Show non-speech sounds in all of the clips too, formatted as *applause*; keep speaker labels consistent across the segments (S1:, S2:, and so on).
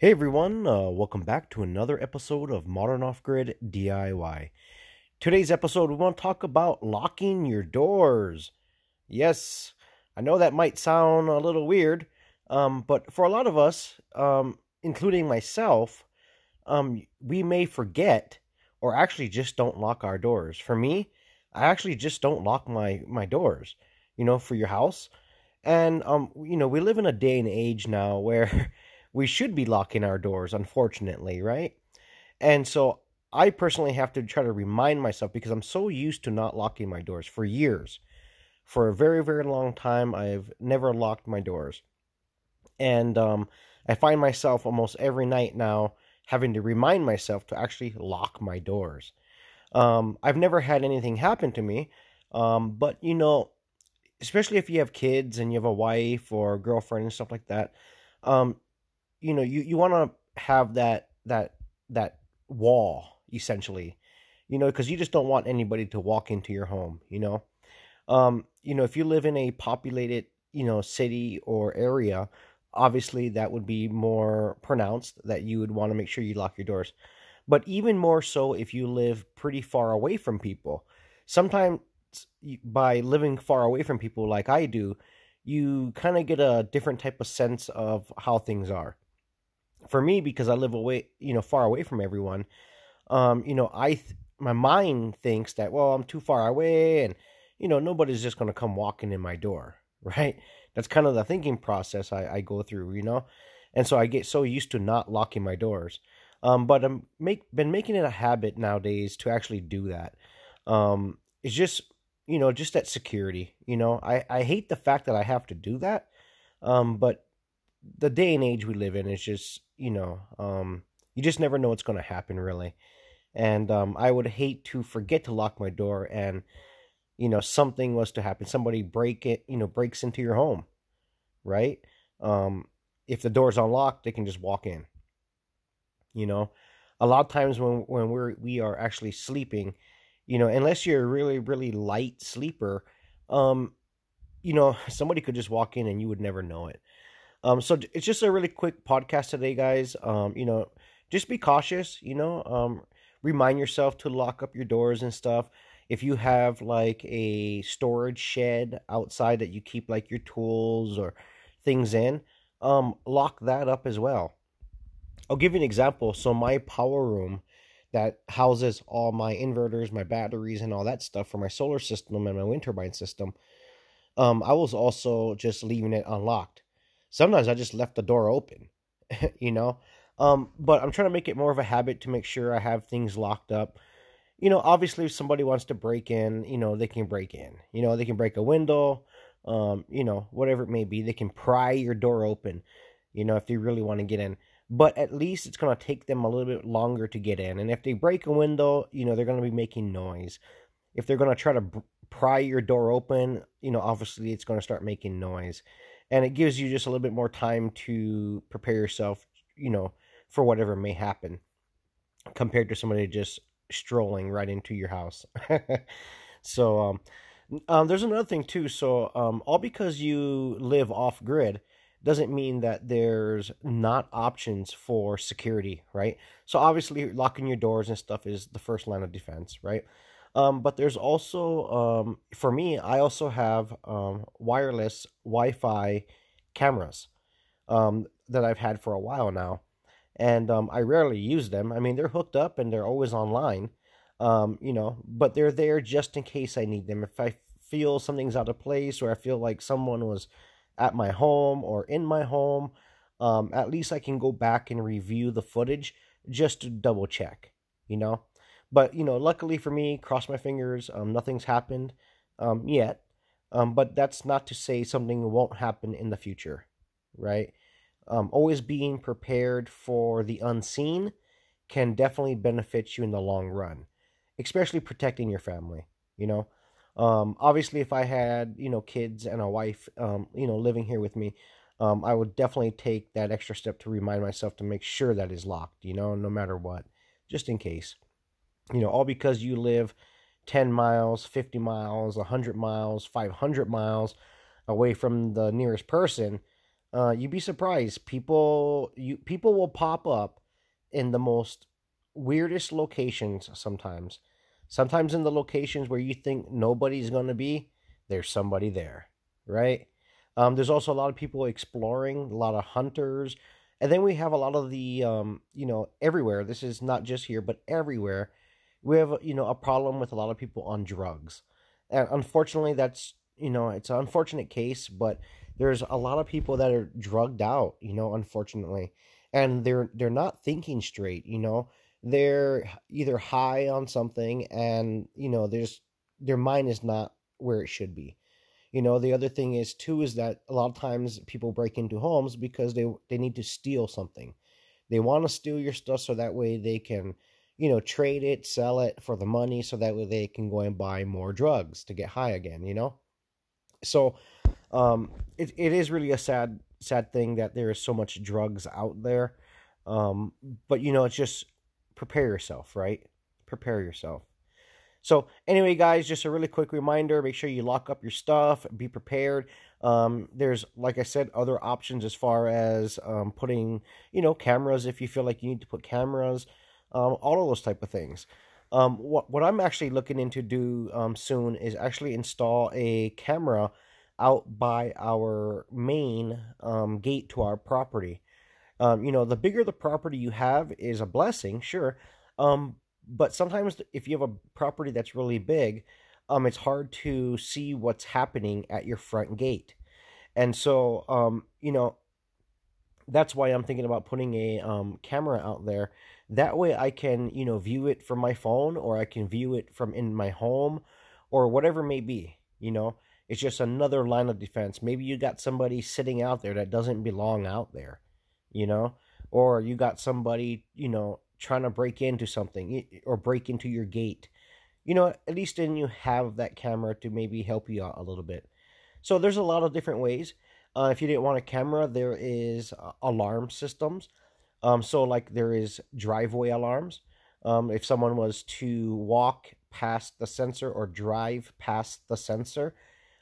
S1: Hey everyone, uh, welcome back to another episode of Modern Off Grid DIY. Today's episode, we want to talk about locking your doors. Yes, I know that might sound a little weird, um, but for a lot of us, um, including myself, um, we may forget or actually just don't lock our doors. For me, I actually just don't lock my, my doors, you know, for your house. And, um, you know, we live in a day and age now *laughs* where we should be locking our doors, unfortunately, right? And so I personally have to try to remind myself because I'm so used to not locking my doors for years. For a very, very long time, I've never locked my doors. And um, I find myself almost every night now having to remind myself to actually lock my doors. Um, I've never had anything happen to me, um, but you know, especially if you have kids and you have a wife or a girlfriend and stuff like that, um, you know you, you want to have that that that wall essentially you know because you just don't want anybody to walk into your home you know? Um you know if you live in a populated you know city or area obviously that would be more pronounced that you would want to make sure you lock your doors. But even more so if you live pretty far away from people. Sometimes by living far away from people like i do you kind of get a different type of sense of how things are for me because I live away, you know, far away from everyone. Um, you know, I th- my mind thinks that well, I'm too far away, and you know, nobody's just gonna come walking in my door, *laughs* right? That's kind of the thinking process I, I go through, you know, and so I get so used to not locking my doors. Um, but I'm make been making it a habit nowadays to actually do that. Um, it's just you know just that security. You know, I I hate the fact that I have to do that. Um, but the day and age we live in is just you know um, you just never know what's going to happen really. And um, i would hate to forget to lock my door and you know something was to happen. Somebody break it you know breaks into your home right? Um, if the door's unlocked they can just walk in you know? A lot of times when when we're we are actually sleeping you know unless you're a really really light sleeper um you know *laughs* somebody could just walk in and you would never know it um, so it's just a really quick podcast today, guys. Um, you know, just be cautious. You know, um, remind yourself to lock up your doors and stuff. If you have like a storage shed outside that you keep like your tools or things in, um, lock that up as well. I'll give you an example. So my power room that houses all my inverters, my batteries, and all that stuff for my solar system and my wind turbine system. Um, I was also just leaving it unlocked sometimes I just left the door open, *laughs* you know. Um, but I'm trying to make it more of a habit to make sure I have things locked up. You know, obviously, if somebody wants to break in, you know, they can break in. You know, they can break a window, um, you know, whatever it may be. They can pry your door open, you know, if they really want to get in. But at least it's going to take them a little bit longer to get in. And if they break a window, you know, they're going to be making noise. If they're going to try to pry your door open, you know, obviously it's going to start making noise and it gives you just a little bit more time to prepare yourself, you know, for whatever may happen compared to somebody just strolling right into your house. *laughs* so, um, um, there's another thing too. So, um, all because you live off grid doesn't mean that there's not options for security, right? So, obviously, locking your doors and stuff is the first line of defense, right? Um, but there's also, um, for me, I also have um, wireless Wi Fi cameras um, that I've had for a while now. And um, I rarely use them. I mean, they're hooked up and they're always online, um, you know, but they're there just in case I need them. If I feel something's out of place or I feel like someone was at my home or in my home, at least I can go back and review the footage just to double check, you know? But you know, luckily for me, cross my fingers, um, nothing's happened um, yet. Um, but that's not to say something won't happen in the future, right? Um, always being prepared for the unseen can definitely benefit you in the long run, especially protecting your family. You know, um, obviously, if I had you know kids and a wife, um, you know, living here with me, um, I would definitely take that extra step to remind myself to make sure that is locked. You know, no matter what, just in case. You know, all because you live 10 miles, 50 miles, 100 miles, 500 miles away from the nearest person, uh, you'd be surprised. People you people will pop up in the most weirdest locations sometimes. Sometimes in the locations where you think nobody's going to be, there's somebody there, right? Um, there's also a lot of people exploring, a lot of hunters, and then we have a lot of the, um, you know, everywhere. This is not just here, but everywhere. We have, you know, a problem with a lot of people on drugs, and unfortunately, that's you know, it's an unfortunate case, but there's a lot of people that are drugged out, you know, unfortunately, and they're they're not thinking straight, you know. They're either high on something and, you know, there's their mind is not where it should be. You know, the other thing is too is that a lot of times people break into homes because they they need to steal something. They want to steal your stuff so that way they can, you know, trade it, sell it for the money so that way they can go and buy more drugs to get high again, you know? So um, it it is really a sad sad thing that there is so much drugs out there. Um, but you know, it's just prepare yourself, right? Prepare yourself. So anyway, guys, just a really quick reminder: make sure you lock up your stuff, be prepared. Um, there's, like I said, other options as far as um, putting, you know, cameras if you feel like you need to put cameras, um, all of those type of things. Um, what what I'm actually looking into do um, soon is actually install a camera out by our main um, gate to our property. Um, you know, the bigger the property you have is a blessing, sure. Um, but sometimes if you have a property that's really big, um, it's hard to see what's happening at your front gate. And so, um, you know, that's why I'm thinking about putting a um, camera out there. That way I can, you know, view it from my phone or I can view it from in my home or whatever may be, you know. It's just another line of defense. Maybe you got somebody sitting out there that doesn't belong out there, you know, or you got somebody, you know, trying to break into something or break into your gate. You know, at least then you have that camera to maybe help you out a little bit. So there's a lot of different ways. Uh, if you didn't want a camera, there is uh, alarm systems. Um, so like there is driveway alarms. Um, if someone was to walk past the sensor or drive past the sensor,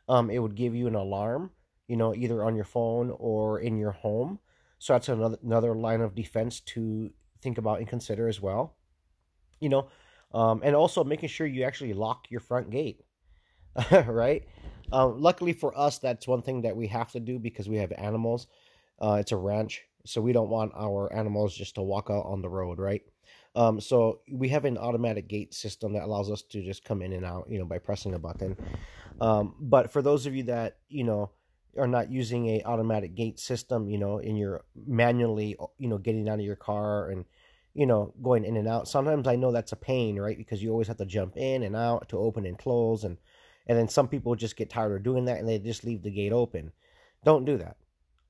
S1: um, it would give you an alarm, you know, either on your phone or in your home. So that's another another line of defense to think about and consider as well. You know, um, and also making sure you actually lock your front gate, *laughs* right? Um, luckily for us, that's one thing that we have to do because we have animals. Uh, it's a ranch, so we don't want our animals just to walk out on the road, right? Um, so we have an automatic gate system that allows us to just come in and out, you know, by pressing a button. Um, but for those of you that you know are not using a automatic gate system, you know, and you're manually, you know, getting out of your car and you know going in and out. Sometimes I know that's a pain, right? Because you always have to jump in and out to open and close, and and then some people just get tired of doing that and they just leave the gate open. Don't do that.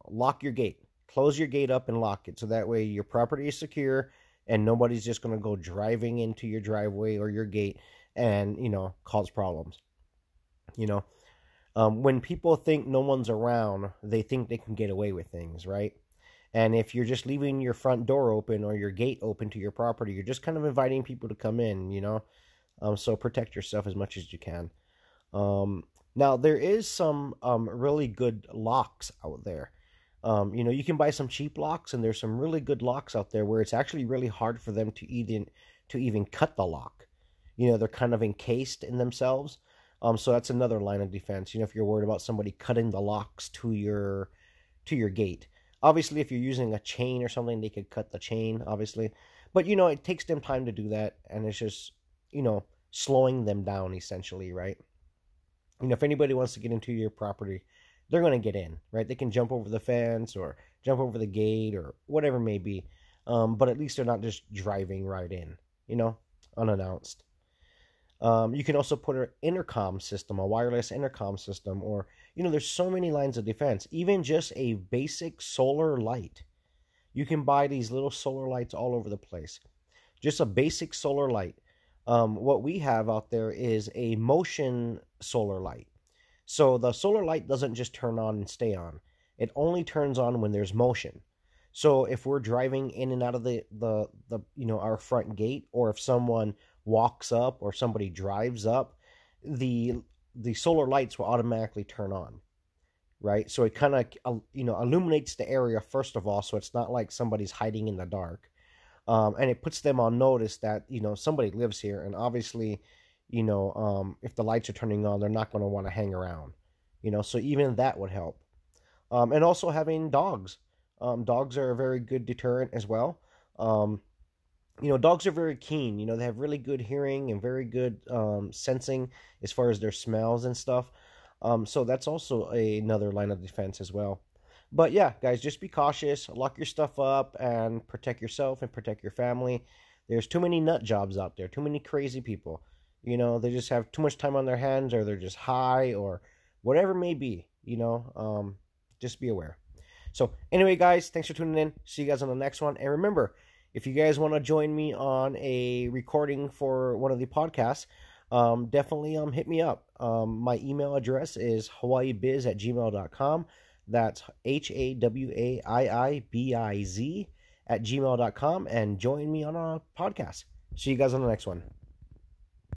S1: Lock your gate. Close your gate up and lock it so that way your property is secure and nobody's just going to go driving into your driveway or your gate and you know cause problems you know um, when people think no one's around they think they can get away with things right and if you're just leaving your front door open or your gate open to your property you're just kind of inviting people to come in you know um, so protect yourself as much as you can um, now there is some um, really good locks out there um, you know, you can buy some cheap locks, and there's some really good locks out there where it's actually really hard for them to even to even cut the lock. You know, they're kind of encased in themselves. Um, so that's another line of defense. You know, if you're worried about somebody cutting the locks to your to your gate. Obviously, if you're using a chain or something, they could cut the chain, obviously. But you know, it takes them time to do that, and it's just you know slowing them down essentially, right? You know, if anybody wants to get into your property, they're going to get in, right? They can jump over the fence or jump over the gate or whatever may be. Um, but at least they're not just driving right in, you know, unannounced. Um, you can also put an intercom system, a wireless intercom system, or, you know, there's so many lines of defense. Even just a basic solar light. You can buy these little solar lights all over the place. just a basic solar light. Um, what we have out there is a motion solar light. So the solar light doesn't just turn on and stay on. It only turns on when there's motion. So if we're driving in and out of the, the, the you know our front gate, or if someone walks up or somebody drives up, the the solar lights will automatically turn on right so it kind of uh, you know illuminates the area first of all so it's not like somebody's hiding in the dark um, and it puts them on notice that you know somebody lives here and obviously you know um, if the lights are turning on they're not going to want to hang around you know so even that would help. Um, and also having dogs. Um, dogs are a very good deterrent as well. Um, you know dogs are very keen you know they have really good hearing and very good um, sensing as far as their smells and stuff. So that's also a, another line of defense as well but yeah, guys, just be cautious, lock your stuff up, and protect yourself and protect your family. There's too many nut jobs out there, too many crazy people. You know, they just have too much time on their hands, or they're just high, or whatever may be. You know, um, just be aware. So, anyway, guys, thanks for tuning in. See you guys on the next one. And remember, if you guys want to join me on a recording for one of the podcasts, um, definitely um, hit me up. Um, my email address is hawaiibiz at gmail.com. That's H A W A I I B I Z at gmail.com and join me on a podcast. See you guys on the next one.